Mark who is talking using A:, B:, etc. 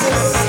A: Yes.